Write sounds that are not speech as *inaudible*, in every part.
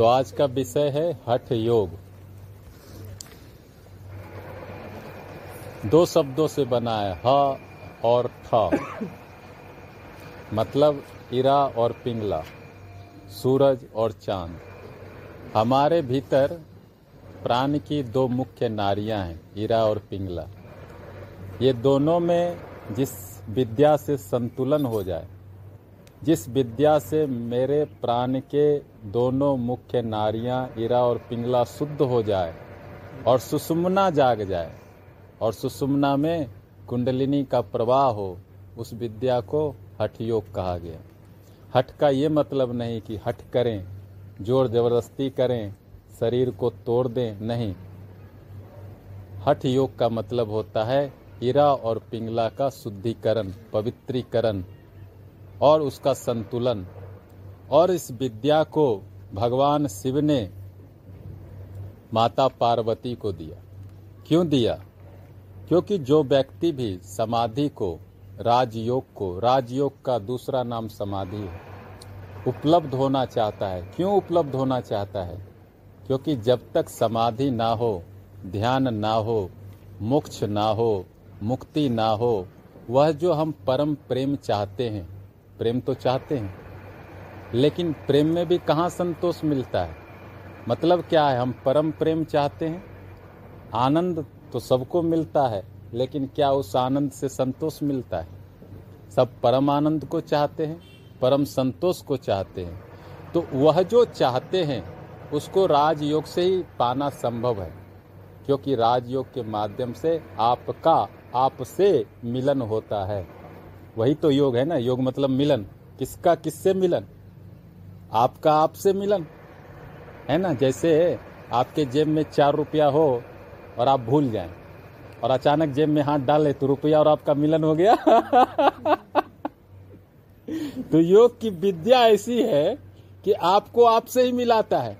तो आज का विषय है हठ योग। दो शब्दों से बना है ह और ठ मतलब इरा और पिंगला, सूरज और चाँद। हमारे भीतर प्राण की दो मुख्य नारियाँ हैं, इरा और पिंगला। ये दोनों में जिस विद्या से संतुलन हो जाए जिस विद्या से मेरे प्राण के दोनों मुख्य नारियाँ इरा और पिंगला शुद्ध हो जाए और सुषुम्ना जाग जाए और सुषुम्ना में कुंडलिनी का प्रवाह हो, उस विद्या को हठ योग कहा गया। हठ का ये मतलब नहीं कि हठ करें, ज़ोर ज़बरदस्ती करें, शरीर को तोड़ दें, नहीं। हठ योग का मतलब होता है इरा और पिंगला का शुद्धिकरण, पवित्रीकरण। और उसका संतुलन। और इस विद्या को भगवान शिव ने माता पार्वती को दिया। क्यों दिया? क्योंकि जो व्यक्ति भी समाधि को, राजयोग को, राजयोग का दूसरा नाम समाधि है, उपलब्ध होना चाहता है। क्यों उपलब्ध होना चाहता है? क्योंकि जब तक समाधि ना हो, ध्यान ना हो, मोक्ष ना हो, मुक्ति ना हो, वह जो हम परम प्रेम चाहते हैं प्रेम तो चाहते हैं, लेकिन प्रेम में भी कहाँ संतोष मिलता है? मतलब क्या है, हम परम प्रेम चाहते हैं? आनंद तो सबको मिलता है, लेकिन क्या उस आनंद से संतोष मिलता है? सब परम आनंद को चाहते हैं, परम संतोष को चाहते हैं। तो वह जो चाहते हैं, उसको राजयोग से ही पाना संभव है, क्योंकि राजयोग के माध्यम से आपका आपसे मिलन होता है। वही तो योग है ना, योग मतलब मिलन। किसका, किससे मिलन? आपका आपसे मिलन। है ना, जैसे आपके जेब में चार रुपया हो और आप भूल जाएँ, और अचानक जेब में हाथ डाले तो रुपया और आपका मिलन हो गया। *laughs* तो योग की विद्या ऐसी है कि आपको आपसे ही मिलाता है।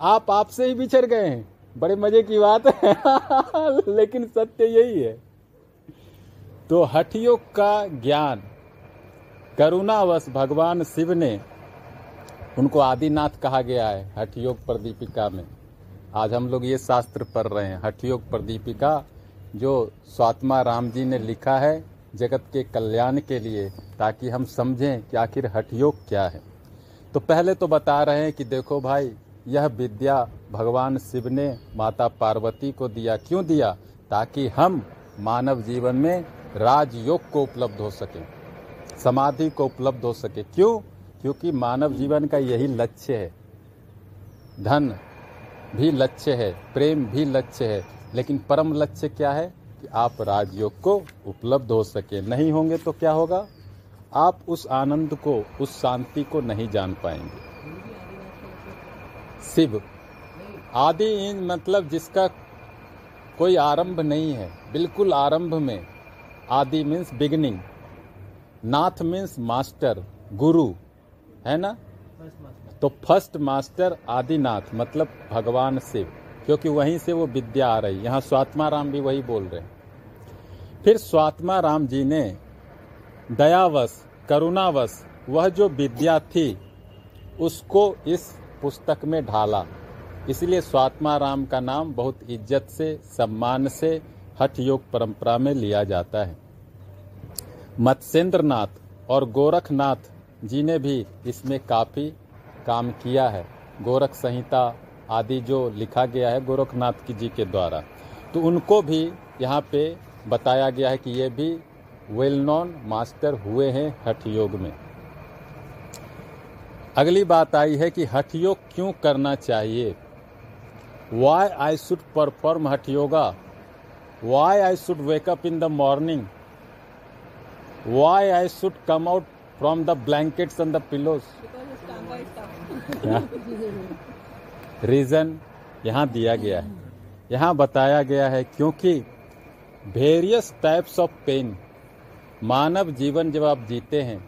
आप आपसे ही बिछड़ गए हैं। बड़े मज़े की बात है। *laughs* लेकिन सत्य यही है। तो हठ योग का ज्ञान, करुणावश भगवान शिव ने, उनको आदिनाथ कहा गया है हठ योग प्रदीपिका में। आज हम लोग ये शास्त्र पढ़ रहे हैं हठ योग प्रदीपिका, जो स्वात्मा राम जी ने लिखा है जगत के कल्याण के लिए, ताकि हम समझें कि आखिर हठ योग क्या है। तो पहले तो बता रहे हैं कि देखो भाई, यह विद्या भगवान शिव ने माता पार्वती को दिया। क्यों दिया? ताकि हम मानव जीवन में राजयोग को उपलब्ध हो सके, समाधि को उपलब्ध हो सके। क्यों? क्योंकि मानव जीवन का यही लक्ष्य है। धन भी लक्ष्य है, प्रेम भी लक्ष्य है, लेकिन परम लक्ष्य क्या है? कि आप राजयोग को उपलब्ध हो सके। नहीं होंगे तो क्या होगा? आप उस आनंद को, उस शांति को नहीं जान पाएँगे। शिव, आदि इन मतलब जिसका कोई आरंभ नहीं है, बिल्कुल आरंभ में आदि मीन्स बिगनिंग नाथ मीन्स मास्टर गुरु, है ना? तो फ़र्स्ट मास्टर आदिनाथ मतलब भगवान शिव, क्योंकि वहीं से वो विद्या आ रही। यहाँ स्वात्मा राम भी वही बोल रहे हैं। फिर स्वात्मा राम जी ने दयावश, करुणावश, वह जो विद्या थी, उसको इस पुस्तक में ढाला। इसलिए स्वात्मा राम का नाम बहुत इज़्ज़त से, सम्मान से हठ योग परंपरा में लिया जाता है। मत्स्येंद्र नाथ और गोरखनाथ जी ने भी इसमें काफ़ी काम किया है। गोरख संहिता आदि जो लिखा गया है गोरखनाथ की जी के द्वारा। तो उनको भी यहाँ पे बताया गया है कि ये भी वेल नोन मास्टर हुए हैं हठ योग में। अगली बात आई है कि हठ योग क्यों करना चाहिए? Y I should perform hatha yoga why I should wake up in the morning why I should come out from the blankets and the pillows reason यहाँ दिया गया है। यहाँ बताया गया है क्योंकि वेरियस टाइप्स ऑफ़ पेन मानव जीवन जब आप जीते हैं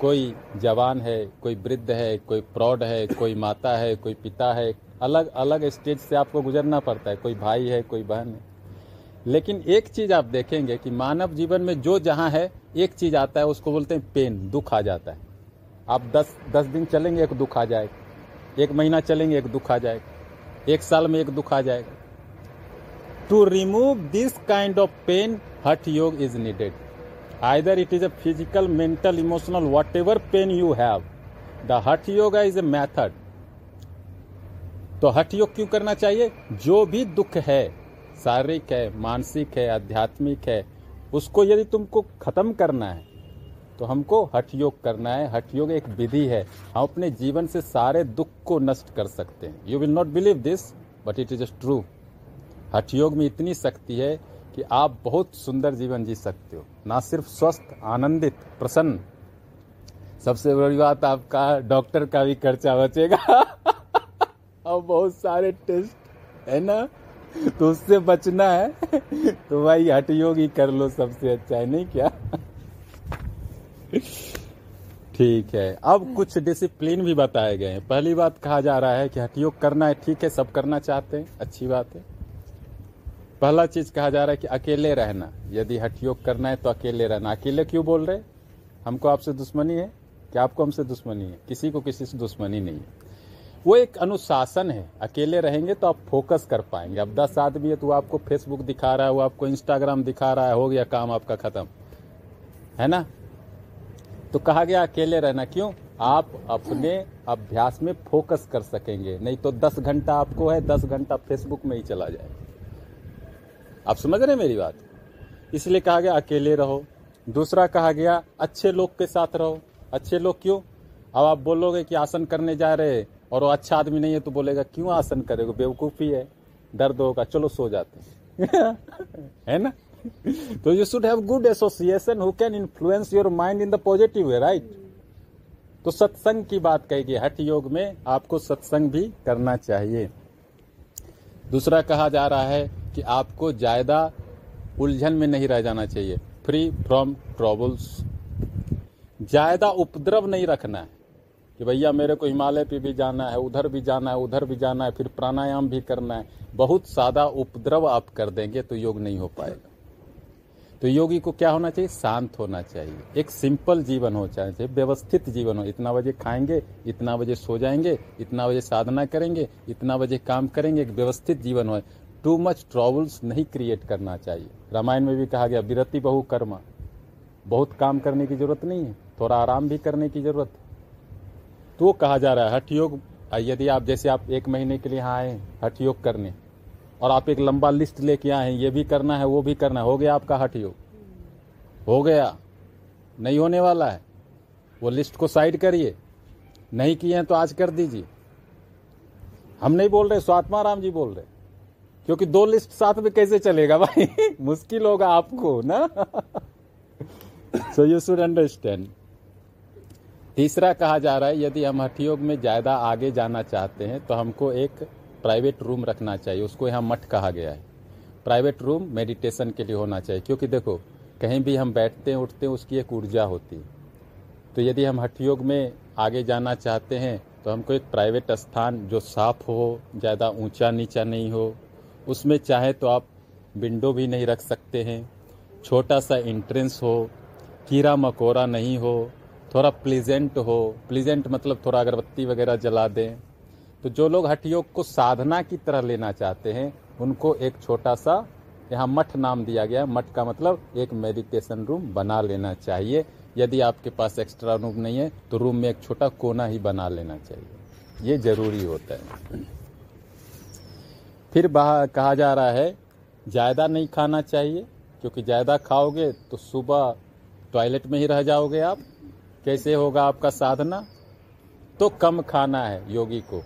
कोई जवान है कोई वृद्ध है कोई प्रौढ़ है कोई माता है कोई पिता है अलग अलग स्टेज से आपको गुजरना पड़ता है। कोई भाई है कोई बहन है। लेकिन एक चीज़ आप देखेंगे कि मानव जीवन में जो जहाँ है, एक चीज़ आता है, उसको बोलते हैं पेन दुख आ जाता है। आप दस दस दिन चलेंगे, एक दुख आ जाएगा। एक महीना चलेंगे, एक दुख आ जाएगा। एक साल में एक दुख आ जाएगा। To remove this kind of pain hatha yoga is needed either it is a physical mental emotional whatever pain you have the hatha yoga is a method तो हट योग क्यों करना चाहिए? जो भी दुख है शारीरिक है, मानसिक है, आध्यात्मिक है, उसको यदि तुमको खत्म करना है तो हमको हठ योग करना है। हठ योग एक विधि है। हम अपने जीवन से सारे दुख को नष्ट कर सकते हैं। You will not believe this but it is true hatha yoga में इतनी शक्ति है कि आप बहुत सुंदर जीवन जी सकते हो। ना सिर्फ़ स्वस्थ, आनंदित, प्रसन्न। सबसे बड़ी बात आपका डॉक्टर का भी खर्चा बचेगा। *laughs* और बहुत सारे टेस्ट, है ना? *laughs* तो उससे बचना है। *laughs* तो भाई हट ही कर लो सबसे अच्छा है नहीं क्या? *laughs* ठीक है। अब कुछ डिसिप्लिन भी बताए गए हैं। पहली बात कहा जा रहा है कि हट योग करना है, ठीक है, सब करना चाहते हैं, अच्छी बात है। पहला चीज़ कहा जा रहा है कि अकेले रहना। यदि हठ योग करना है तो अकेले रहना। अकेले क्यों बोल रहे? हमको आपसे दुश्मनी है? क्या आपको हमसे दुश्मनी है? किसी को किसी से दुश्मनी नहीं है। वो एक अनुशासन है। अकेले रहेंगे तो आप फोकस कर पाएँगे। अब दस आदमी है तो आपको फेसबुक दिखा रहा है, वो आपको इंस्टाग्राम दिखा रहा है, हो गया काम आपका खत्म। है ना? तो कहा गया अकेले रहना क्यों? आप अपने अभ्यास में फोकस कर सकेंगे। नहीं तो दस घंटा आपको है, दस घंटा फेसबुक में ही चला जाएगा आप समझ रहे मेरी बात? इसलिए कहा गया अकेले रहो। दूसरा कहा गया, अच्छे लोग के साथ रहो। अच्छे लोग क्यों? अब आप बोलोगे कि आसन करने जा रहे और वो अच्छा आदमी नहीं है तो बोलेगा, क्यों आसन करेगा बेवकूफ़ी है। दर्द होगा। चलो सो जाते *laughs* है। ना? तो you should have good association who can influence your mind in the positive way right तो सत्संग की बात कहेगी, हठ योग में आपको सत्संग भी करना चाहिए। दूसरा कहा जा रहा है कि आपको ज़्यादा उलझन में नहीं रह जाना चाहिए। फ्री फ्रॉम ट्रबल्स ज़्यादा उपद्रव नहीं रखना है। कि भैया मेरे को हिमालय पे भी जाना है, उधर भी जाना है, उधर भी जाना है, फिर प्राणायाम भी करना है, बहुत सादा उपद्रव आप कर देंगे तो योग नहीं हो पाएगा। तो योगी को क्या होना चाहिए? शांत होना चाहिए। एक सिंपल जीवन हो चाहिए, व्यवस्थित जीवन हो। इतना बजे खाएँगे, इतना बजे सो जाएँगे, इतना बजे साधना करेंगे, इतना बजे काम करेंगे, एक व्यवस्थित जीवन हो। टू मच ट्रबल्स नहीं क्रिएट करना चाहिए। रामायण में भी कहा गया, विरति बहु कर्मा। बहुत काम करने की ज़रूरत नहीं है, थोड़ा आराम भी करने की ज़रूरत। है तो कहा जा रहा है, हठ योग यदि आप जैसे आप एक महीने के लिए यहाँ आए, हठ योग करने। और आप एक लंबा लिस्ट लेके आए हैं, ये भी करना है, वो भी करना है, हो गया आपका हठ योग। हो गया। नहीं होने वाला है। वो लिस्ट को साइड करिए। नहीं किए हैं तो आज कर दीजिए। हम नहीं बोल रहे, स्वात्मा राम जी बोल रहे। क्योंकि दो लिस्ट साथ में कैसे चलेगा भाई? *laughs* मुश्किल होगा आपको, ना? सो यू शुड अंडरस्टैंड तीसरा कहा जा रहा है, यदि हम हठयोग में ज़्यादा आगे जाना चाहते हैं तो हमको एक प्राइवेट रूम रखना चाहिए। उसको यहाँ मठ कहा गया है। प्राइवेट रूम मेडिटेशन के लिए होना चाहिए, क्योंकि देखो, कहीं भी हम बैठते हैं, उठते हैं, उसकी एक ऊर्जा होती है। तो यदि हम हठयोग में आगे जाना चाहते हैं तो हमको एक प्राइवेट स्थान जो साफ़ हो, ज़्यादा ऊँचा नीचा नहीं हो, उसमें चाहे तो आप विंडो भी नहीं रख सकते हैं, छोटा सा इंट्रेंस हो कीड़ा मकोड़ा नहीं हो थोड़ा प्लीजेंट हो। प्लीजेंट मतलब थोड़ा अगरबत्ती वगैरह जला दें। तो जो लोग हठ योग को साधना की तरह लेना चाहते हैं, उनको एक छोटा सा यहाँ मठ नाम दिया गया मठ का मतलब एक मेडिटेशन रूम बना लेना चाहिए। यदि आपके पास एक्स्ट्रा रूम नहीं है तो रूम में एक छोटा कोना ही बना लेना चाहिए। ये ज़रूरी होता है। फिर कहा जा रहा है, ज़्यादा नहीं खाना चाहिए, क्योंकि ज़्यादा खाओगे तो सुबह टॉयलेट में ही रह जाओगे आप। कैसे होगा आपका साधना? तो कम खाना है योगी को।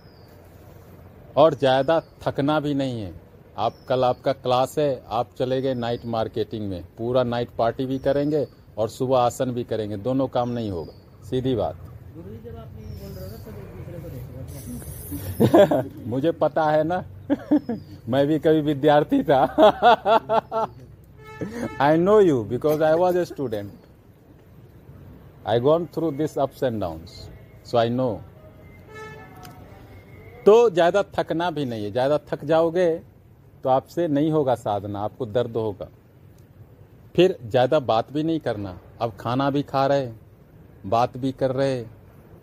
और ज़्यादा थकना भी नहीं है। आप कल आपका क्लास है, आप चले गए नाइट मार्केटिंग में। पूरा नाइट पार्टी भी करेंगे और सुबह आसन भी करेंगे। दोनों काम नहीं होगा। सीधी बात। *laughs* मुझे पता है ना। *laughs* मैं भी कभी विद्यार्थी था। I know you because I was a student I gone through this ups and downs, so I know तो ज़्यादा थकना भी नहीं है। ज़्यादा थक जाओगे तो आपसे नहीं होगा साधना आपको दर्द होगा। फिर ज़्यादा बात भी नहीं करना। अब खाना भी खा रहे बात भी कर रहे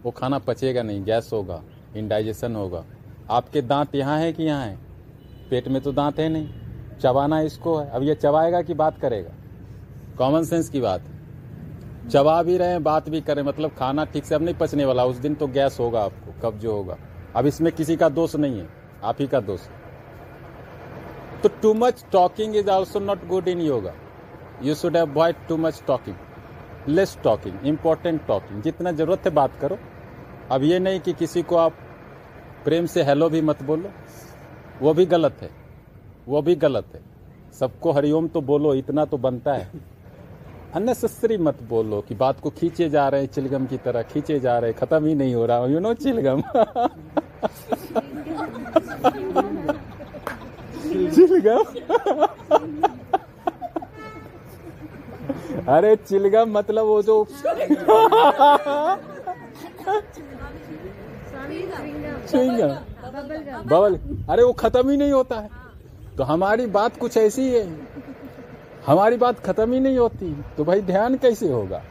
वो खाना पचेगा नहीं गैस होगा इंडाइजेशन होगा। आपके दांत यहाँ है कि यहाँ है? पेट में तो दांत है नहीं। चबाना इसको है। अब ये चबाएगा कि बात करेगा? कॉमन सेंस की बात है। चबा भी रहे हैं, बात भी करें मतलब खाना ठीक से अब नहीं पचने वाला, उस दिन तो गैस होगा आपको कब्ज होगा। अब इसमें किसी का दोष नहीं है, आप ही का दोष तो too much talking is also not good in yoga you should avoid too much talking less talking important talking जितना ज़रूरत है बात करो। अब ये नहीं कि किसी को आप प्रेम से हेलो भी मत बोलो। वो भी गलत है। वो भी गलत है। सबको हरिओम तो बोलो, इतना तो बनता है। अननेसेसरी मत बोलो कि बात को खींचे जा रहे हैं चिलगम की तरह खींचे जा रहे हैं। खत्म ही नहीं हो रहा। You know chewing gum. Chewing gum. अरे चिलगम मतलब वो जो बबल अरे वो खत्म ही नहीं होता है। तो हमारी बात कुछ ऐसी है। हमारी बात खत्म ही नहीं होती तो भाई ध्यान कैसे होगा?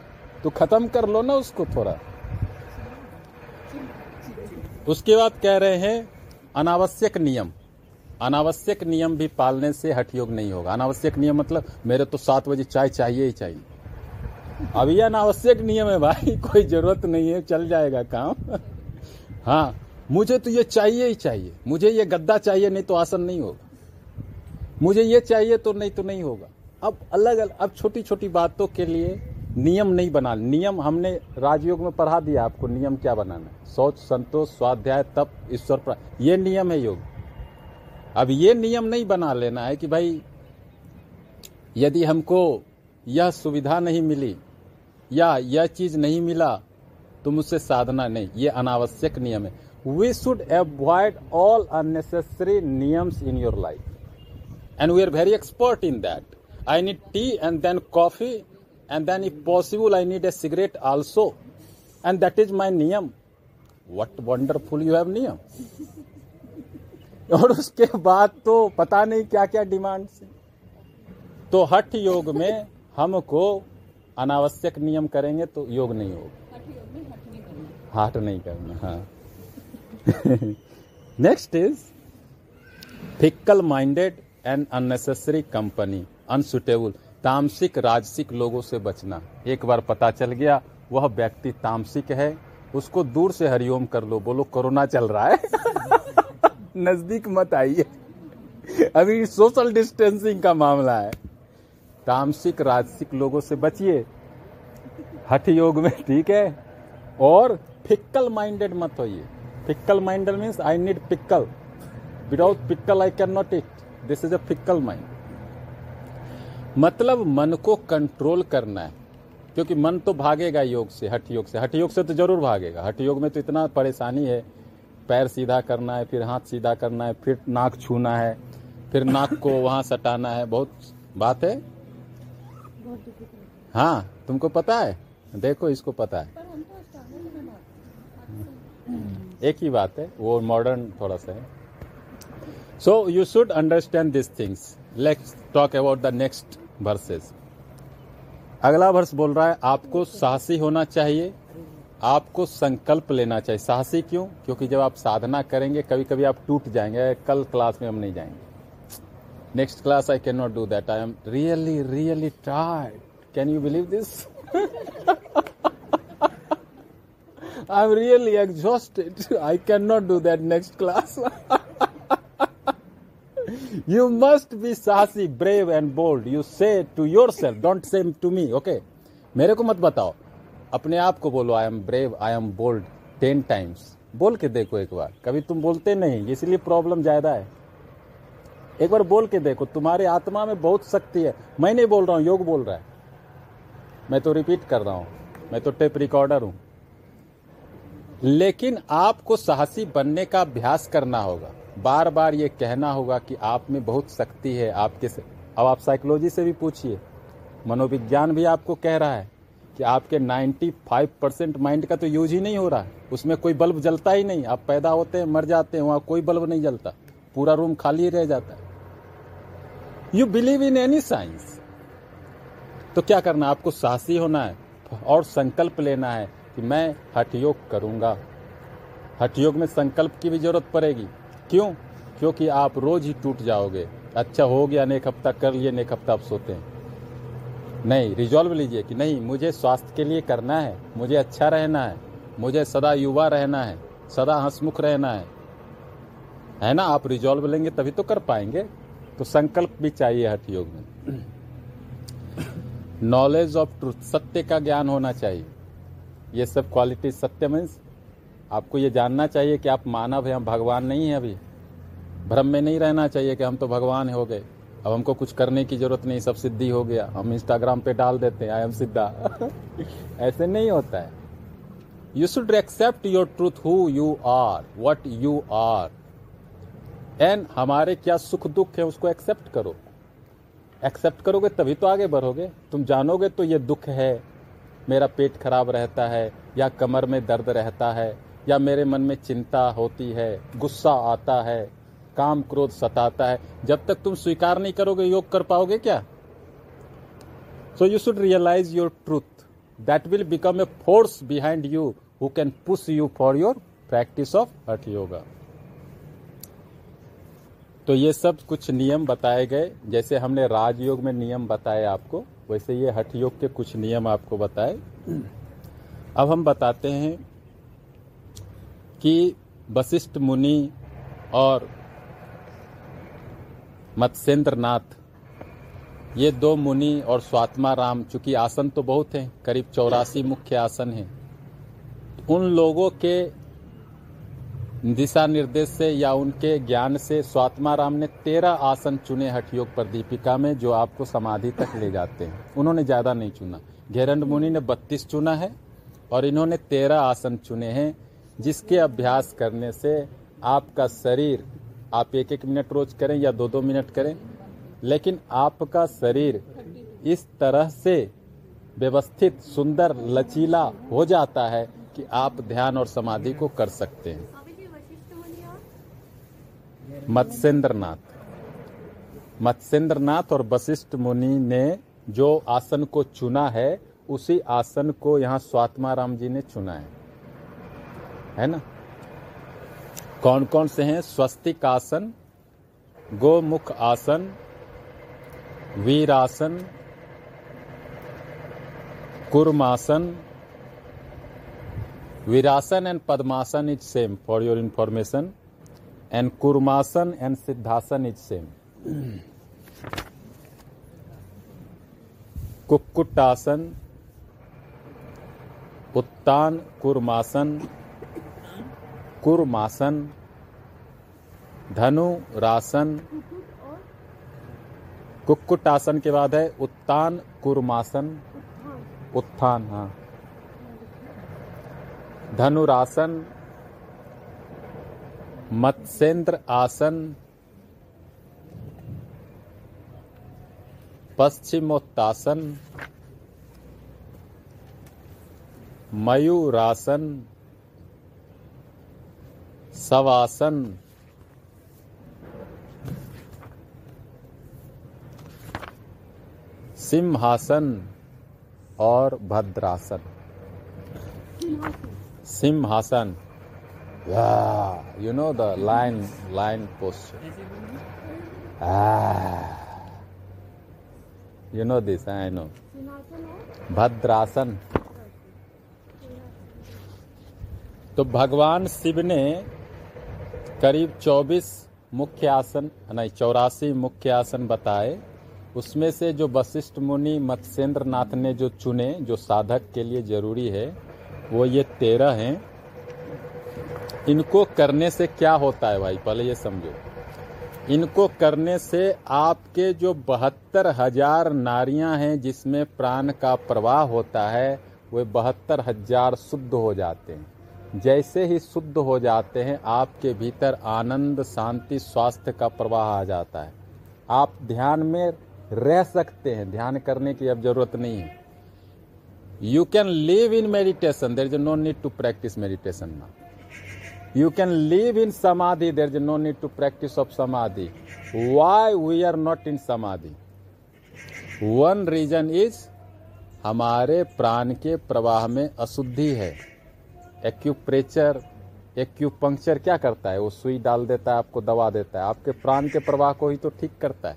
तो खत्म कर लो ना उसको थोड़ा। उसके बाद कह रहे हैं, अनावश्यक नियम। अनावश्यक नियम भी पालने से हठ योग नहीं होगा। अनावश्यक नियम मतलब मेरे तो सात बजे चाय चाहिए ही चाहिए। अब ये अनावश्यक नियम है भाई, *laughs* कोई ज़रूरत नहीं है, चल जाएगा काम। *laughs* हाँ मुझे तो ये चाहिए ही चाहिए। मुझे ये गद्दा चाहिए, नहीं तो आसन नहीं होगा। मुझे ये चाहिए तो नहीं तो नहीं होगा। अब अलग अलग अब छोटी छोटी बातों के लिए नियम नहीं बना, नियम हमने राजयोग में पढ़ा दिया आपको, नियम क्या बनाना है? सोच संतोष, स्वाध्याय, तप, ईश्वर. ये नियम है योग। अब ये नियम नहीं बना लेना है कि भाई, यदि हमको यह सुविधा नहीं मिली या यह चीज़ नहीं मिला तो मुझसे साधना नहीं। ये अनावश्यक नियम है। We should avoid all unnecessary नियम्स in your life and we are very expert in that I need tea and then coffee and then if possible I need a cigarette also and that is my niyam what wonderful you have नियम और उसके बाद तो पता नहीं क्या क्या demand तो हठ योग में हमको अनावश्यक नियम करेंगे तो योग नहीं होगा। हाट नहीं करना हाँ। Next is fickle minded and unnecessary company unsuitable तामसिक, राजसिक लोगों से बचना। एक बार पता चल गया, वह व्यक्ति तामसिक है, उसको दूर से हरिओम कर लो, बोलो, कोरोना चल रहा है। *laughs* नज़दीक मत आइए। अभी सोशल डिस्टेंसिंग का मामला है। तामसिक, राजसिक लोगों से बचिए। हठ योग में ठीक है, और फिक्कल माइंडेड मत होइए। Fickle minded means I need pickle. Without pickle, I can not eat. This is a fickle mind. मतलब मन को कंट्रोल करना है। क्योंकि मन तो भागेगा योग से हठ योग से। हठ योग से तो ज़रूर भागेगा। हठ योग में तो इतना परेशानी है। पैर सीधा करना है फिर हाथ सीधा करना है फिर नाक छूना है फिर नाक को *laughs* वहाँ सटाना है। बहुत बात है? हाँ तुमको पता है? देखो इसको पता है। एक ही बात है। वो मॉडर्न थोड़ा सा है। So you should understand this things let's talk about the next verses अगला वर्ष बोल रहा है, आपको साहसी होना चाहिए, आपको संकल्प लेना चाहिए। साहसी क्यों? क्योंकि जब आप साधना करेंगे कभी कभी आप टूट जाएँगे, कल क्लास में हम नहीं जाएँगे। Next class I can not do that I am really really tired can you believe this I am really exhausted I can not do that next class you must be sassy, brave and bold. You say to yourself. Don't say to me, okay? मेरे को मत बताओ। अपने आप को बोलो I am brave I am bold ten times बोल के देखो एक बार। कभी तुम बोलते नहीं, इसलिए प्रॉब्लम ज़्यादा है। एक बार बोल के देखो, तुम्हारे आत्मा में बहुत शक्ति है। मैं नहीं बोल रहा हूँ, योग बोल रहा है। मैं तो रिपीट कर रहा हूँ। मैं तो टेप रिकॉर्डर हूँ। लेकिन आपको साहसी बनने का अभ्यास करना होगा। बार बार ये कहना होगा कि आप में बहुत शक्ति है आपके से। अब आप साइकोलॉजी से भी पूछिए। मनोविज्ञान भी आपको कह रहा है कि आपके 95 परसेंट माइंड का तो यूज़ ही नहीं हो रहा। है उसमें कोई बल्ब जलता ही नहीं। आप पैदा होते हैं, मर जाते हैं, वहाँ कोई बल्ब नहीं जलता। पूरा रूम खाली रह जाता है। You believe in any science तो क्या करना आपको साहसी होना है और संकल्प लेना है कि मैं हठ योग करूँगा। हठ योग में संकल्प की भी ज़रूरत पड़ेगी। क्यों? क्योंकि आप रोज ही टूट जाओगे। अच्छा हो गया एक हफ़्ता कर लिए एक हफ़्ता आप सोते हैं। नहीं रिजॉल्व लीजिए कि नहीं, मुझे स्वास्थ्य के लिए करना है, मुझे अच्छा रहना है, मुझे सदा युवा रहना है, सदा हंसमुख रहना है। है ना? आप रिजॉल्व लेंगे तभी तो कर पाएँगे। तो संकल्प भी चाहिए हठ योग में। नॉलेज ऑफ़ ट्रूथ सत्य का ज्ञान होना चाहिए। ये सब क्वालिटी सत्य मीन्स आपको ये जानना चाहिए कि आप मानव हैं, हम भगवान नहीं हैं अभी। भ्रम में नहीं रहना चाहिए कि हम तो भगवान हो गए। अब हमको कुछ करने की ज़रूरत नहीं, सब सिद्धि हो गया। हम इंस्टाग्राम पे डाल देते हैं आई एम सिद्धा ऐसे नहीं होता है। You should accept your truth who you are what you are and हमारे क्या सुख दुख है, उसको एक्सेप्ट करो। एक्सेप्ट करोगे, तभी तो आगे बढ़ोगे। तुम जानोगे तो ये दुख है। मेरा पेट खराब रहता है, या कमर में दर्द रहता है। या मेरे मन में चिंता होती है, गुस्सा आता है, काम क्रोध सताता है, जब तक तुम स्वीकार नहीं करोगे, योग कर पाओगे क्या? So you should realize your truth that will become a force behind you who can push you for your practice of hatha yoga तो ये सब कुछ नियम बताए गए। जैसे हमने राजयोग में नियम बताए आपको, वैसे ये हठ योग के कुछ नियम आपको बताए। अब हम बताते हैं कि वशिष्ठ मुनि और मत्स्येंद्र नाथ ये दो मुनि और स्वात्मा राम, चूँकि आसन तो बहुत हैं, करीब चौरासी मुख्य आसन हैं, उन लोगों के दिशा निर्देश से या उनके ज्ञान से स्वात्मा राम ने तेरह आसन चुने हठ योग पर दीपिका में, जो आपको समाधि तक ले जाते हैं। उन्होंने ज़्यादा नहीं चुना। घेरंड मुनि ने बत्तीस चुना है और इन्होंने तेरह आसन चुने हैं। जिसके अभ्यास करने से आपका शरीर, आप एक एक मिनट रोज करें या दो दो मिनट करें, लेकिन आपका शरीर इस तरह से व्यवस्थित, सुंदर, लचीला हो जाता है कि आप ध्यान और समाधि को कर सकते हैं। मत्स्येंद्र नाथ मत्स्येंद्र नाथ और वशिष्ठ मुनि ने जो आसन को चुना है, उसी आसन को यहाँ स्वात्मा राम जी ने चुना है। है ना? कौन कौन से हैं? Swastik asana gomukh asana, virasana, kurmasana. Virasana and padmasana is same for your information and kurmasana and siddhasana is same kukkutasana, uttana kurmasana kurmasana dhanurasana, kukkutasana के बाद है उत्तान कुर्मासन उत्थान हाँ। धनुरासन मत्स्येंद्र आसन, पश्चिमोत्तासन, मयूरासन सवासन। सिंहासन और भद्रासन। सिंहासन। You know the line line poster you know this I know bhadrasana. तो भगवान शिव ने करीब 24 मुख्य आसन, नहीं, चौरासी मुख्य आसन बताए। उसमें से जो वशिष्ठ मुनि मत्स्येंद्र नाथ ने जो चुने, जो साधक के लिए ज़रूरी है, वो ये तेरह हैं। इनको करने से क्या होता है भाई? पहले ये समझो। इनको करने से आपके जो बहत्तर हज़ार नारियाँ हैं, जिसमें प्राण का प्रवाह होता है, वे बहत्तर हज़ार शुद्ध हो जाते हैं। जैसे ही शुद्ध हो जाते हैं, आपके भीतर आनंद, शांति, स्वास्थ्य का प्रवाह आ जाता है। आप ध्यान में रह सकते हैं। ध्यान करने की अब ज़रूरत नहीं है। You can live in meditation there is no need to practice meditation ना you can live in samadhi there is no need to practice of samadhi why we are not in samadhi one reason is हमारे प्राण के प्रवाह में अशुद्धि है। एक्यूप्रेचर acupuncture क्या करता है? वो सुई डाल देता है, आपको दवा देता है। आपके प्राण के प्रवाह को ही तो ठीक करता है।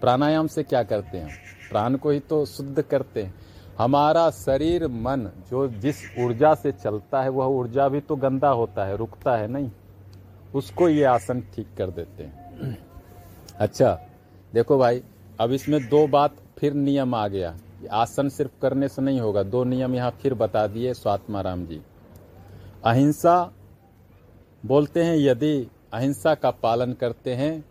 प्राणायाम से क्या करते हैं? प्राण को ही तो शुद्ध करते हैं। हमारा शरीर, मन, जो जिस ऊर्जा से चलता है, वह ऊर्जा भी तो गंदा होता है, रुकता है नहीं। उसको ये आसन ठीक कर देते हैं। अच्छा देखो भाई, अब इसमें दो बात फिर नियम आ गया। आसन सिर्फ़ करने से नहीं होगा। दो नियम यहाँ फिर बता दिए स्वात्मा राम जी। अहिंसा बोलते हैं, यदि अहिंसा का पालन करते हैं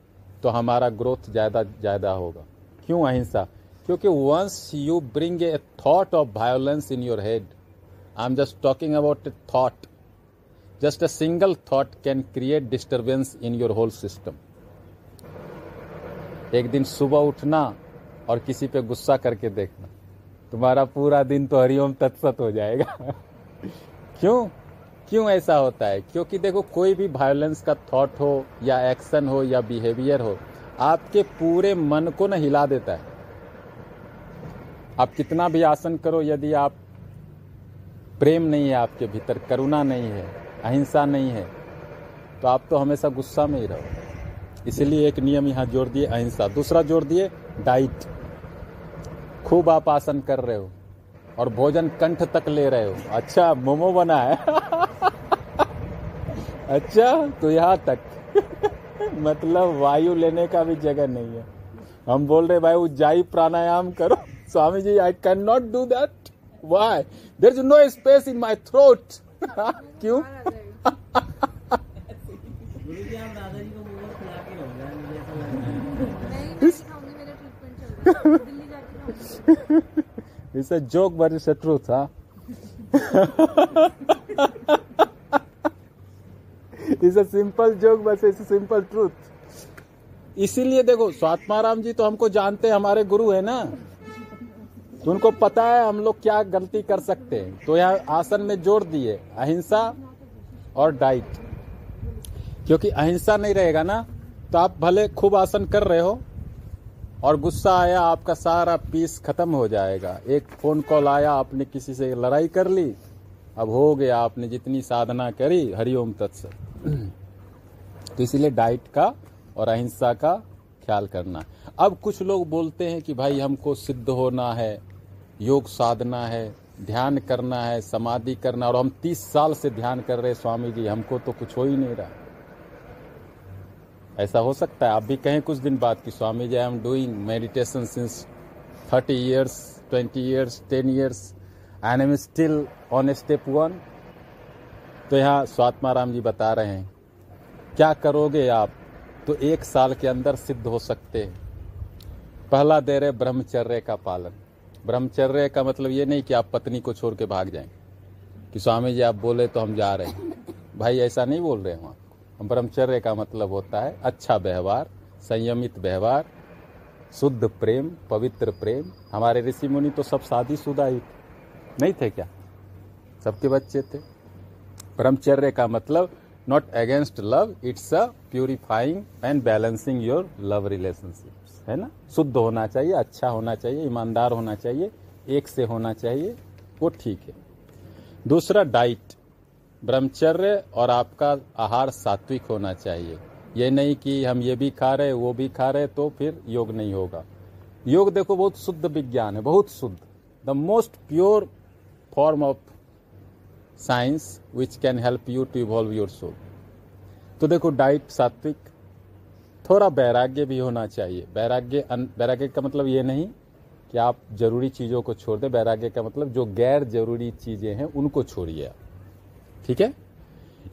तो हमारा ग्रोथ ज़्यादा ज़्यादा होगा। क्यों अहिंसा? क्योंकि once you bring a thought of violence in your head I am just talking about a thought just a single thought can create disturbance in your whole system एक दिन सुबह उठना और किसी पे गुस्सा करके देखना। तुम्हारा पूरा दिन तो हरिओम तत्सत हो जाएगा। *laughs* क्यों? क्यों ऐसा होता है? क्योंकि देखो, कोई भी वायलेंस का थॉट हो, या एक्शन हो, या बिहेवियर हो, आपके पूरे मन को ना हिला देता है। आप कितना भी आसन करो, यदि आप प्रेम नहीं है, आपके भीतर करुणा नहीं है, अहिंसा नहीं है तो आप तो हमेशा गुस्सा में ही रहो। इसलिए एक नियम यहाँ जोड़ दिए, अहिंसा। दूसरा जोड़ दिए डाइट खूब आप आसन कर रहे हो। और भोजन कंठ तक ले रहे हो अच्छा मोमो बना है अच्छा तो यहाँ तक मतलब वायु लेने का भी जगह नहीं है हम बोल रहे भाई उज्जाई प्राणायाम करो Swami ji I can not do that why there is no space in my throat क्यों It's a joke, but it's a truth, huh? It's a simple joke बस इट्स सिंपल ट्रूथ इसीलिए देखो स्वात्माराम जी तो हमको जानते हैं हमारे गुरु है ना। तो उनको पता है हम लोग क्या गलती कर सकते हैं। तो यहाँ आसन में जोड़ दिए अहिंसा और डाइट। क्योंकि अहिंसा नहीं रहेगा ना तो आप भले खूब आसन कर रहे हो और गुस्सा आया, आपका सारा पीस खत्म हो जाएगा। एक फ़ोन कॉल आया, आपने किसी से लड़ाई कर ली। अब हो गया, आपने जितनी साधना करी हरिओम तत्सत। तो इसीलिए डाइट का और अहिंसा का ख्याल करना। अब कुछ लोग बोलते हैं कि भाई, हमको सिद्ध होना है, योग साधना है, ध्यान करना है, समाधि करना और हम तीस साल से ध्यान कर रहे स्वामी जी, हमको तो कुछ हो ही नहीं रहा। ऐसा हो सकता है। आप भी कहें, कुछ दिन बाद कि Swami ji I am doing meditation since thirty years twenty years ten years and am still on step one तो यहाँ स्वात्मा राम जी बता रहे हैं, क्या करोगे आप? तो एक साल के अंदर सिद्ध हो सकते हैं। पहला दे रहे ब्रह्मचर्य का पालन। ब्रह्मचर्य का मतलब ये नहीं कि आप पत्नी को छोड़ के भाग जाएँ, कि स्वामी जी, आप बोले तो हम जा रहे हैं। भाई, ऐसा नहीं बोल रहे हैं हम ब्रह्मचर्य का मतलब होता है अच्छा व्यवहार, संयमित व्यवहार, शुद्ध प्रेम, पवित्र प्रेम। हमारे ऋषि मुनि तो सब शादीशुदा ही थे। नहीं थे क्या? सबके बच्चे थे। ब्रह्मचर्य का मतलब not against love it's a purifying and balancing your love relationship है ना? शुद्ध होना चाहिए अच्छा होना चाहिए, ईमानदार होना चाहिए, एक से होना चाहिए, वो ठीक है। दूसरा डाइट ब्रह्मचर्य और आपका आहार सात्विक होना चाहिए। ये नहीं कि हम ये भी खा रहे, वो भी खा रहे तो फिर योग नहीं होगा। योग देखो, बहुत शुद्ध विज्ञान है, बहुत शुद्ध। The most pure form of science which can help you to evolve your soul तो देखो डाइट सात्विक, थोड़ा वैराग्य भी होना चाहिए। वैराग्य वैराग्य का मतलब ये नहीं कि आप ज़रूरी चीज़ों को छोड़ दें। वैराग्य का मतलब जो गैर ज़रूरी चीज़ें हैं, उनको छोड़िए आप। ठीक है?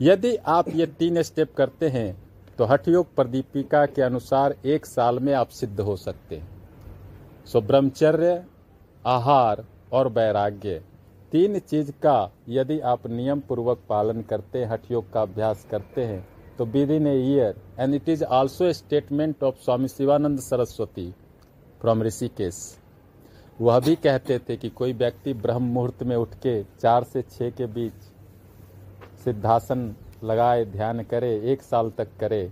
यदि आप ये तीन स्टेप करते हैं तो हठयोग प्रदीपिका के अनुसार एक साल में आप सिद्ध हो सकते हैं। सो ब्रह्मचर्य, आहार और वैराग्य, तीन चीज़ का यदि आप नियम पूर्वक पालन करते हैं हठयोग का अभ्यास करते हैं तो within a year and it is also statement of Swami Shivananda Saraswati from Rishikesh वह भी कहते थे कि कोई व्यक्ति ब्रह्म मुहूर्त में उठ के चार से छः के बीच सिद्धासन लगाए ध्यान करे एक साल तक करे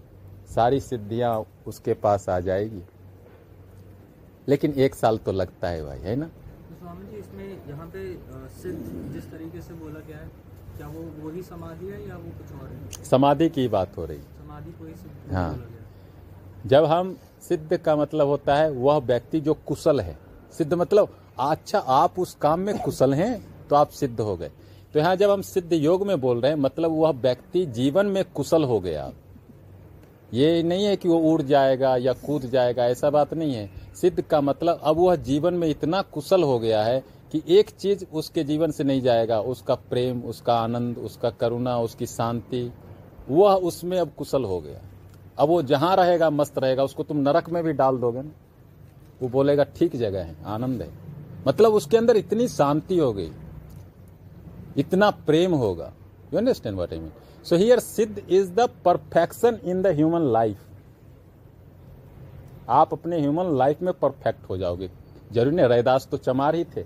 सारी सिद्धियाँ उसके पास आ जाएगी। लेकिन एक साल तो लगता है भाई है ना? स्वामी जी इसमें यहाँ पे सिद्ध जिस तरीके से बोला गया है क्या वो वही समाधि है या वो कुछ और है? समाधि की बात हो रही। समाधि को ही सिद्ध हाँ। जब हम सिद्ध का मतलब होता है वह व्यक्ति जो कुशल है। सिद्ध मतलब अच्छा आप उस काम में कुशल हैं तो आप सिद्ध हो गए। तो यहाँ जब हम सिद्ध योग में बोल रहे हैं मतलब वह व्यक्ति जीवन में कुशल हो गया। ये नहीं है कि वो उड़ जाएगा या कूद जाएगा, ऐसा बात नहीं है। सिद्ध का मतलब अब वह जीवन में इतना कुशल हो गया है कि एक चीज़ उसके जीवन से नहीं जाएगा। उसका प्रेम, उसका आनंद, उसका करुणा, उसकी शांति, वह उसमें अब कुशल हो गया। अब वो जहाँ रहेगा, मस्त रहेगा, उसको तुम नरक में भी डाल दोगे ना। वो बोलेगा, ठीक जगह है, आनंद है। मतलब उसके अंदर इतनी शांति हो गई। इतना प्रेम होगा। You understand what I mean so here siddha is the perfection in the human life आप अपने ह्यूमन लाइफ में परफेक्ट हो जाओगे। ज़रूरी नहीं, रैदास तो चमार ही थे,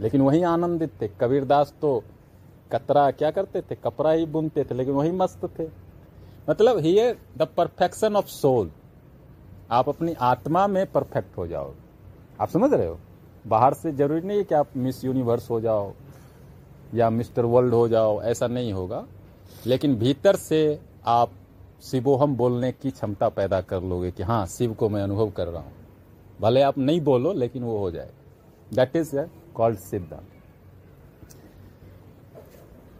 लेकिन वही आनंदित थे। कबीरदास तो कतरा, क्या करते थे? कपड़ा ही बुनते थे, लेकिन वही मस्त थे। मतलब here the perfection of soul आप अपनी आत्मा में परफेक्ट हो जाओ। आप समझ रहे हो? बाहर से ज़रूरी नहीं है कि आप मिस यूनिवर्स हो जाओ। या मिस्टर वर्ल्ड हो जाओ, ऐसा नहीं होगा। लेकिन भीतर से आप शिवोहम बोलने की क्षमता पैदा कर लोगे कि हाँ शिव को मैं अनुभव कर रहा हूँ। भले आप नहीं बोलो, लेकिन वो हो जाए। दैट इज़ कॉल्ड सिद्ध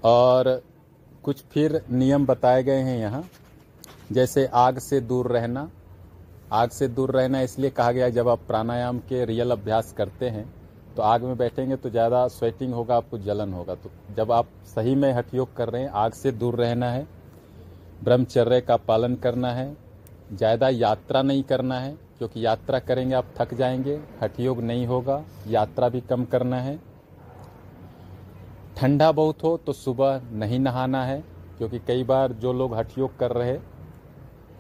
और कुछ फिर नियम बताए गए हैं यहाँ। जैसे आग से दूर रहना। आग से दूर रहना इसलिए कहा गया जब आप प्राणायाम के रियल अभ्यास करते हैं तो आग में बैठेंगे तो ज़्यादा स्वेटिंग होगा, आपको जलन होगा। तो जब आप सही में हठ योग कर रहे हैं, आग से दूर रहना है, ब्रह्मचर्य का पालन करना है, ज़्यादा यात्रा नहीं करना है, क्योंकि यात्रा करेंगे, आप थक जाएँगे हठ योग नहीं होगा, यात्रा भी कम करना है। ठंडा बहुत हो तो सुबह नहीं नहाना है, क्योंकि कई बार जो लोग हठ योग कर रहे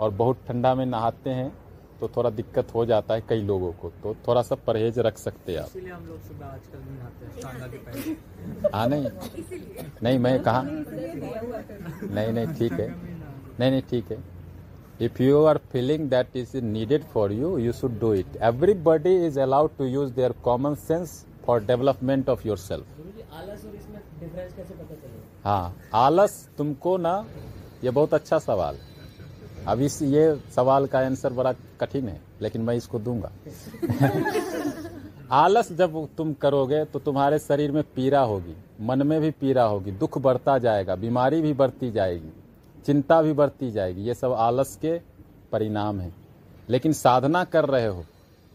और बहुत ठंडा में नहाते हैं तो थोड़ा दिक्कत हो जाता है कई लोगों को। तो थोड़ा सा परहेज रख सकते हैं आप। हम लोग सुबह आजकल नहीं नहाते हैं हाँ नहीं। नहीं मैं कहा? नहीं नहीं ठीक है। नहीं नहीं ठीक है। If you are feeling that is needed for you you should do it everybody is allowed to use their common sense for development of your self हाँ आलस तुमको ना ये बहुत अच्छा सवाल। अब इस ये सवाल का आंसर बड़ा कठिन है, लेकिन मैं इसको दूँगा। *laughs* आलस जब तुम करोगे तो तुम्हारे शरीर में पीड़ा होगी, मन में भी पीड़ा होगी, दुख बढ़ता जाएगा, बीमारी भी बढ़ती जाएगी, चिंता भी बढ़ती जाएगी, ये सब आलस के परिणाम है। लेकिन साधना कर रहे हो,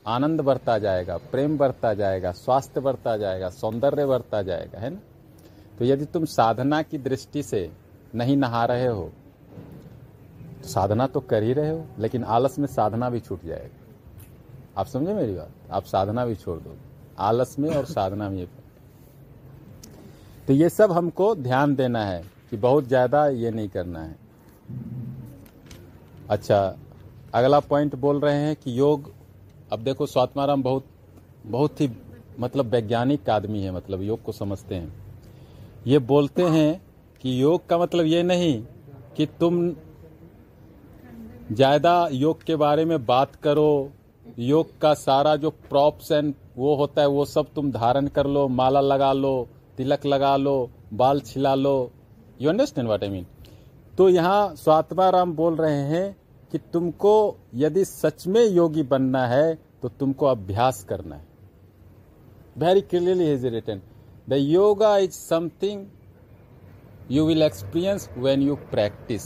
आनंद बढ़ता जाएगा, प्रेम बढ़ता जाएगा, स्वास्थ्य बढ़ता जाएगा, सौंदर्य बढ़ता जाएगा, है ना? तो यदि तुम साधना की दृष्टि से नहीं नहा रहे हो साधना तो कर ही रहे हो, लेकिन आलस में साधना भी छूट जाएगा। आप समझे मेरी बात? आप साधना भी छोड़ दो आलस में और साधना में। तो ये सब हमको ध्यान देना है कि बहुत ज़्यादा ये नहीं करना है। अच्छा अगला पॉइंट बोल रहे हैं कि योग, अब देखो स्वात्माराम बहुत बहुत ही मतलब वैज्ञानिक आदमी है मतलब योग को समझते हैं। ये बोलते हैं कि योग का मतलब ये नहीं कि तुम ज़्यादा योग के बारे में बात करो, योग का सारा जो प्रॉप्स एंड वो होता है, वो सब तुम धारण कर लो, माला लगा लो, तिलक लगा लो, बाल छिला लो। You understand what I mean तो यहाँ स्वात्मा राम बोल रहे हैं कि तुमको यदि सच में योगी बनना है तो तुमको अभ्यास करना है। Very clearly is return the yoga is something you will experience when you practice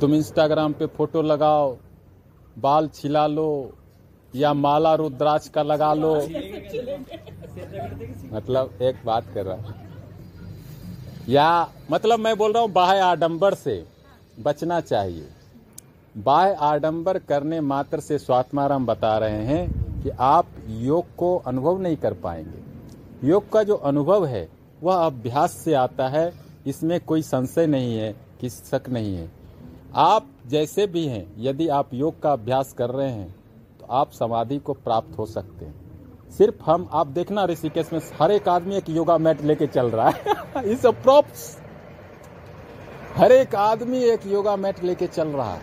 तुम इंस्टाग्राम पे फ़ोटो लगाओ, बाल छिला लो, या माला रुद्राक्ष का लगा लो। मतलब एक बात कर रहा या मतलब मैं बोल रहा हूँ बाह्य आडंबर से बचना चाहिए। बाह्य आडंबर करने मात्र से स्वात्माराम बता रहे हैं कि आप योग को अनुभव नहीं कर पाएँगे। योग का जो अनुभव है, वह अभ्यास से आता है, इसमें कोई संशय नहीं है कि शक नहीं है। आप जैसे भी हैं, यदि आप योग का अभ्यास कर रहे हैं तो आप समाधि को प्राप्त हो सकते हैं। सिर्फ़ हम, आप देखना ऋषिकेश में हर एक आदमी एक योगा मैट लेके चल रहा है। *laughs* इस प्रॉप्स हर एक आदमी एक योगा मैट लेके चल रहा है।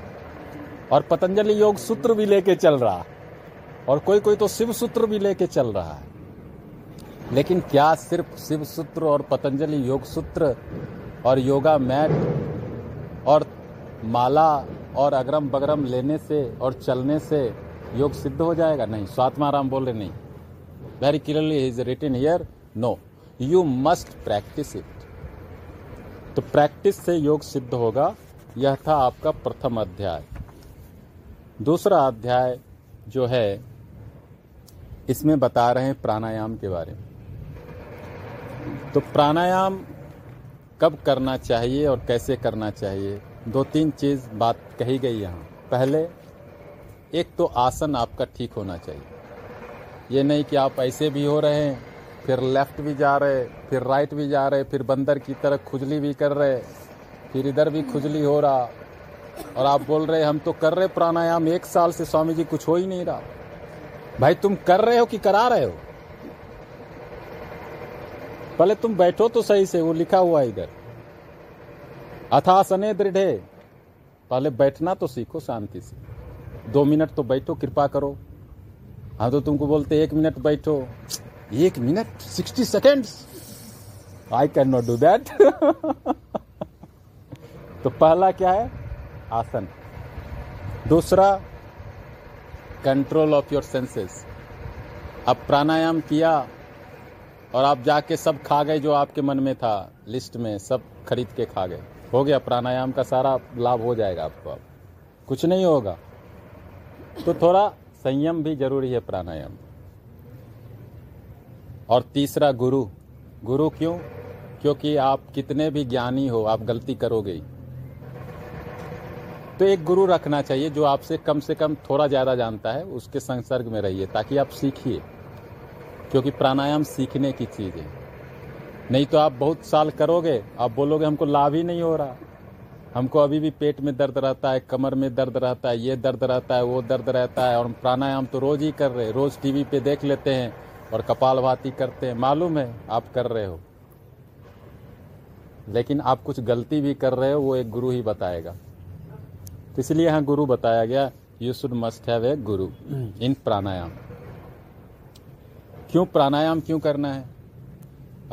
और पतंजलि योग सूत्र भी लेके चल रहा है। और कोई कोई तो शिव सूत्र भी लेके चल रहा है। लेकिन क्या सिर्फ़ शिव सूत्र और पतंजलि योग सूत्र और योगा मैट और माला और अगरम बगरम लेने से और चलने से योग सिद्ध हो जाएगा? नहीं। स्वात्मा राम बोल रहे, नहीं। Very clearly is written here no you must practice it तो प्रैक्टिस से योग सिद्ध होगा। यह था आपका प्रथम अध्याय। दूसरा अध्याय जो है, इसमें बता रहे हैं प्राणायाम के बारे में। तो प्राणायाम कब करना चाहिए और कैसे करना चाहिए? दो तीन चीज़ बात कही गई यहाँ। पहले, एक तो आसन आपका ठीक होना चाहिए। ये नहीं कि आप ऐसे भी हो रहे हैं, फिर लेफ़्ट भी जा रहे, फिर राइट भी जा रहे, फिर बंदर की तरह खुजली भी कर रहे, फिर इधर भी खुजली हो रहा। और आप बोल रहे, हम तो कर रहे प्राणायाम, एक साल से स्वामी जी कुछ हो ही नहीं रहा। भाई, तुम कर रहे हो कि करा रहे हो? पहले तुम बैठो तो सही से, वो लिखा हुआ इधर। अथासने दृढ़। पहले बैठना तो सीखो, शांति से। दो मिनट तो बैठो, कृपा करो। हाँ तो तुमको बोलते, एक मिनट बैठो। एक minute, sixty seconds I can not do that तो पहला क्या है? आसन। दूसरा कंट्रोल ऑफ़ योर सेंसेस अब प्राणायाम किया, और आप जाके सब खा गए जो आपके मन में था लिस्ट में सब खरीद के खा गए। हो गया प्राणायाम का सारा लाभ हो जाएगा आपको अब। कुछ नहीं होगा। तो थोड़ा संयम भी ज़रूरी है प्राणायाम। और तीसरा गुरु। गुरु क्यों? क्योंकि आप कितने भी ज्ञानी हो, आप गलती करोगे तो एक गुरु रखना चाहिए जो आपसे कम से कम थोड़ा ज़्यादा जानता है, उसके संसर्ग में रहिए, ताकि आप सीखिए। क्योंकि प्राणायाम सीखने की चीज़ है। नहीं तो आप बहुत साल करोगे, आप बोलोगे हमको लाभ ही नहीं हो रहा। हमको अभी भी पेट में दर्द रहता है, कमर में दर्द रहता है, ये दर्द रहता है, वो दर्द रहता है, और हम प्राणायाम तो रोज ही कर रहे हैं रोज टीवी पे देख लेते हैं और कपाल भाती करते हैं। मालूम है आप कर रहे हो। लेकिन आप कुछ गलती भी कर रहे हो, वो एक गुरु ही बताएगा। तो इसलिए यहाँ गुरु बताया गया you should must have a guru in pranayama. क्यों प्राणायाम क्यों करना है?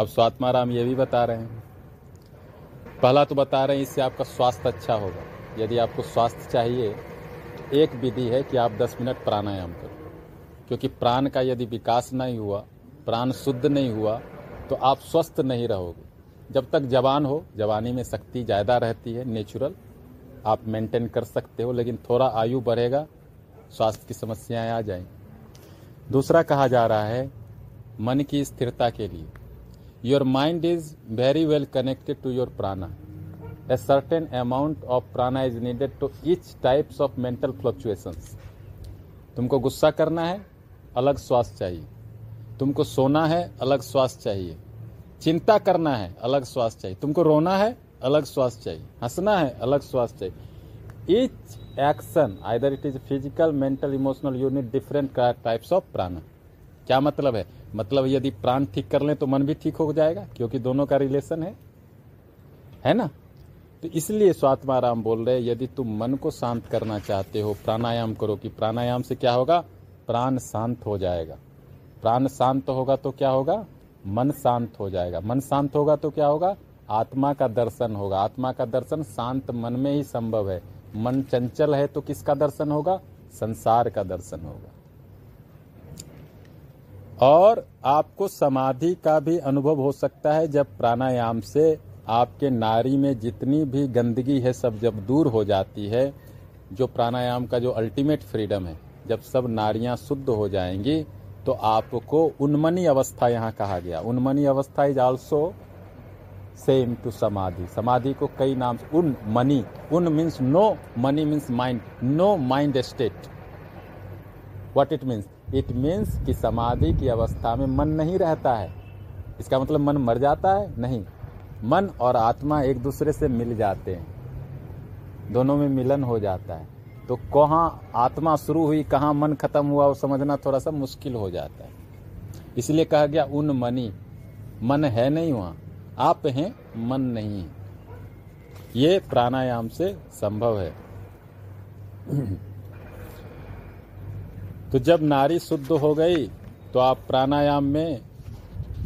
अब स्वात्मा राम ये भी बता रहे हैं। पहला तो बता रहे हैं, इससे आपका स्वास्थ्य अच्छा होगा। यदि आपको स्वास्थ्य चाहिए, एक विधि है कि आप 10 मिनट प्राणायाम करो। क्योंकि प्राण का यदि विकास नहीं हुआ, प्राण शुद्ध नहीं हुआ तो आप स्वस्थ नहीं रहोगे। जब तक जवान हो, जवानी में शक्ति ज़्यादा रहती है नेचुरल आप मेंटेन कर सकते हो, लेकिन थोड़ा आयु बढ़ेगा, स्वास्थ्य की समस्याएँ आ जाएँगी। दूसरा कहा जा रहा है, मन की स्थिरता के लिए। Your mind is very well connected to your prana a certain amount of prana is needed to each types of mental fluctuations तुमको गुस्सा करना है, अलग स्वास्थ्य चाहिए। तुमको सोना है, अलग स्वास्थ्य चाहिए। चिंता करना है, अलग स्वास्थ्य चाहिए। तुमको रोना है, अलग स्वास्थ्य चाहिए। हंसना है, अलग स्वास्थ्य चाहिए। Each action either it is physical mental emotional unit different types of prana क्या मतलब है? मतलब यदि प्राण ठीक कर लें तो मन भी ठीक हो जाएगा, क्योंकि दोनों का रिलेशन है। है ना? तो इसलिए स्वात्माराम बोल रहे यदि तुम मन को शांत करना चाहते हो, प्राणायाम करो कि प्राणायाम से क्या होगा? प्राण शांत हो जाएगा। प्राण शांत होगा तो क्या होगा? मन शांत हो जाएगा। मन शांत होगा तो क्या होगा? आत्मा का दर्शन होगा। आत्मा का दर्शन शांत मन में ही संभव है। मन चंचल है तो किसका दर्शन होगा? संसार का दर्शन होगा। और आपको समाधि का भी अनुभव हो सकता है जब प्राणायाम से आपके नारी में जितनी भी गंदगी है सब जब दूर हो जाती है, जो प्राणायाम का जो अल्टीमेट फ्रीडम है, जब सब नारियाँ शुद्ध हो जाएँगी तो आपको उन्मनी अवस्था यहाँ कहा गया। उन्मनी अवस्था इज़ ऑल्सो सेम टू समाधि। समाधि को कई नाम उन, मनी। उन means no money means mind no mind state what it means it means कि समाधि की अवस्था में मन नहीं रहता है। इसका मतलब मन मर जाता है? नहीं। मन और आत्मा एक दूसरे से मिल जाते हैं। दोनों में मिलन हो जाता है। तो कहाँ आत्मा शुरू हुई, कहाँ मन खत्म हुआ, वो समझना थोड़ा सा मुश्किल हो जाता है। इसलिए कहा गया उन मनी। मन है नहीं वहाँ। आप हैं, मन नहीं ये प्राणायाम से संभव है। तो जब नारी शुद्ध हो गई तो आप प्राणायाम में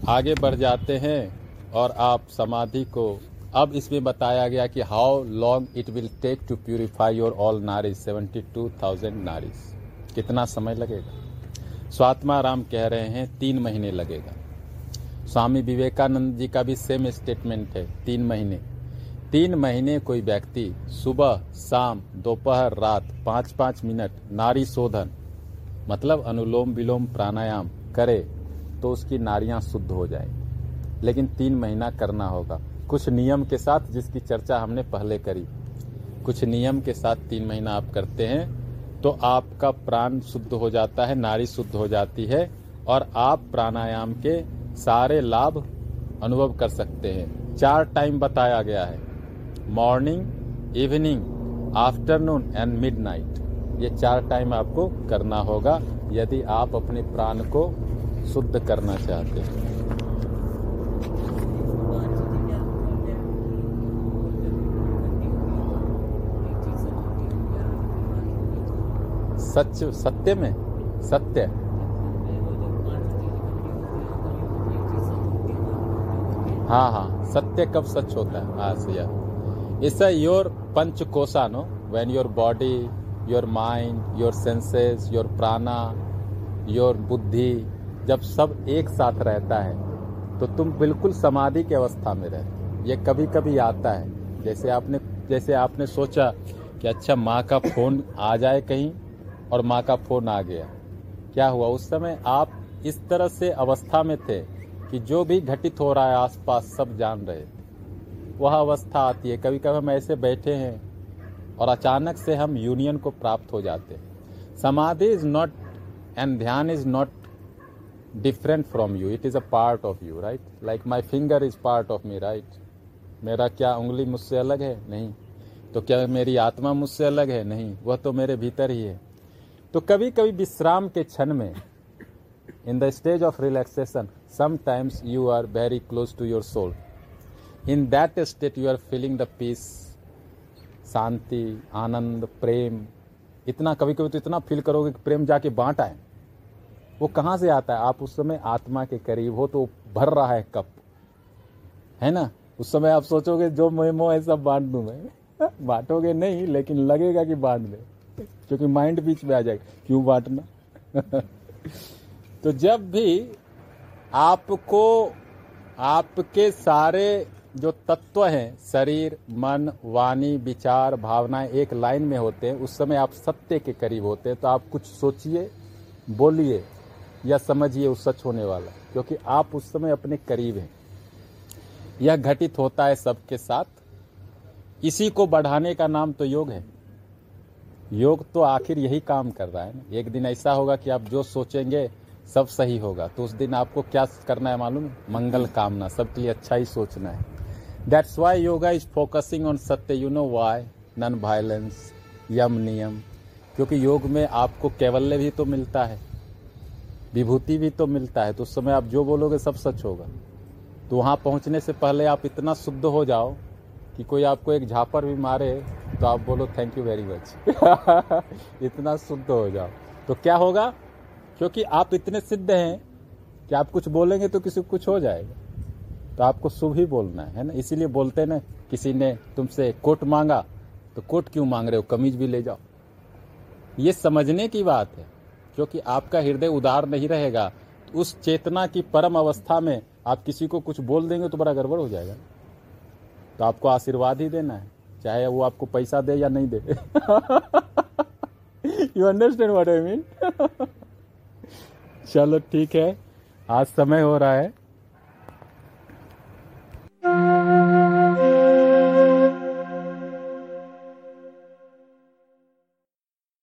आगे बढ़ जाते हैं और आप समाधि को, अब इसमें बताया गया कि how long it will take to purify your all nadis seventy two thousand nadis कितना समय लगेगा? स्वात्मा राम कह रहे हैं, तीन महीने लगेगा। स्वामी विवेकानंद जी का भी सेम स्टेटमेंट है, तीन महीने। तीन महीने कोई व्यक्ति सुबह, शाम, दोपहर, रात पाँच पाँच मिनट नारी शोधन मतलब अनुलोम विलोम प्राणायाम करे तो उसकी नारियाँ शुद्ध हो जाएँगी लेकिन तीन महीना करना होगा। कुछ नियम के साथ जिसकी चर्चा हमने पहले करी। कुछ नियम के साथ तीन महीना आप करते हैं तो आपका प्राण शुद्ध हो जाता है, नारी शुद्ध हो जाती है, और आप प्राणायाम के सारे लाभ अनुभव कर सकते हैं। चार टाइम बताया गया है। Morning evening afternoon and midnight ये चार टाइम आपको करना होगा, यदि आप अपने प्राण को शुद्ध करना चाहते हैं। सच, सत्य में? सत्य। हाँ हाँ सत्य कब सच होता है? हाँ इस your panch kosha no when your body your mind your senses your prana your buddhi जब सब एक साथ रहता है तो तुम बिल्कुल समाधि की अवस्था में रहते ये कभी कभी आता है। जैसे आपने जैसे आपने सोचा कि अच्छा माँ का फ़ोन आ जाए कहीं और माँ का फ़ोन आ गया। क्या हुआ? उस समय आप इस तरह से अवस्था में थे कि जो भी घटित हो रहा है, आसपास सब जान रहे थे। वह अवस्था आती है। कभी कभी हम ऐसे बैठे हैं और अचानक से हम यूनियन को प्राप्त हो जाते हैं। Samadhi is not end dhyana is not different from you it is a part of you right like my finger is part of me right मेरा क्या उंगली मुझसे अलग है? नहीं। तो क्या मेरी आत्मा मुझसे अलग है? नहीं। वह तो मेरे भीतर ही है। तो कभी कभी विश्राम के क्षण में in the stage of relaxation sometimes you are very close to your soul in that state you are feeling the peace शांति, आनंद, प्रेम। इतना कभी कभी तो इतना फील करोगे कि प्रेम जाके बांट आए। वो कहाँ से आता है? आप उस समय आत्मा के करीब हो तो भर रहा है कप। है ना? उस समय आप सोचोगे, जो मैं मोह है सब बांट दू मैं। *laughs* बांटोगे नहीं, लेकिन लगेगा कि बांट दे। क्योंकि माइंड बीच में आ जाएगा। क्यों बांटना? *laughs* तो जब भी आपको, आपके सारे जो तत्व हैं, शरीर, मन, वाणी, विचार, भावनाएँ एक लाइन में होते हैं, उस समय आप सत्य के करीब होते हैं तो आप कुछ सोचिए, बोलिए, या समझिए, वो सच होने वाला क्योंकि आप उस समय अपने करीब हैं। यह घटित होता है सबके साथ। इसी को बढ़ाने का नाम तो योग है। योग तो आखिर यही काम कर रहा है ना। एक दिन ऐसा होगा कि आप जो सोचेंगे, सब सही होगा। तो उस दिन आपको क्या करना है मालूम? मंगल कामना, सबके लिए अच्छा ही सोचना है। That's why yoga is focusing on satya you know why non violence yama niyama क्योंकि योग में आपको कैवल्य भी तो मिलता है, विभूति भी तो मिलता है। तो उस समय आप जो बोलोगे सब सच होगा। तो वहाँ पहुँचने से पहले आप इतना शुद्ध हो जाओ कि कोई आपको एक झापर भी मारे तो आप बोलो थैंक यू वेरी मच इतना शुद्ध हो जाओ। तो क्या होगा? क्योंकि आप इतने सिद्ध हैं कि आप कुछ बोलेंगे तो किसी को कुछ हो जाएगा। तो आपको शुभ ही बोलना है ना? इसीलिए बोलते ना, किसी ने तुमसे कोट मांगा तो कोट क्यों मांग रहे हो? कमीज भी ले जाओ। ये समझने की बात है, क्योंकि आपका हृदय उदार नहीं रहेगा तो उस चेतना की परम अवस्था में आप किसी को कुछ बोल देंगे तो बड़ा गड़बड़ हो जाएगा। तो आपको आशीर्वाद ही देना है, चाहे वो आपको पैसा दे या नहीं दे। You understand what I mean चलो, ठीक है। आज समय हो रहा है।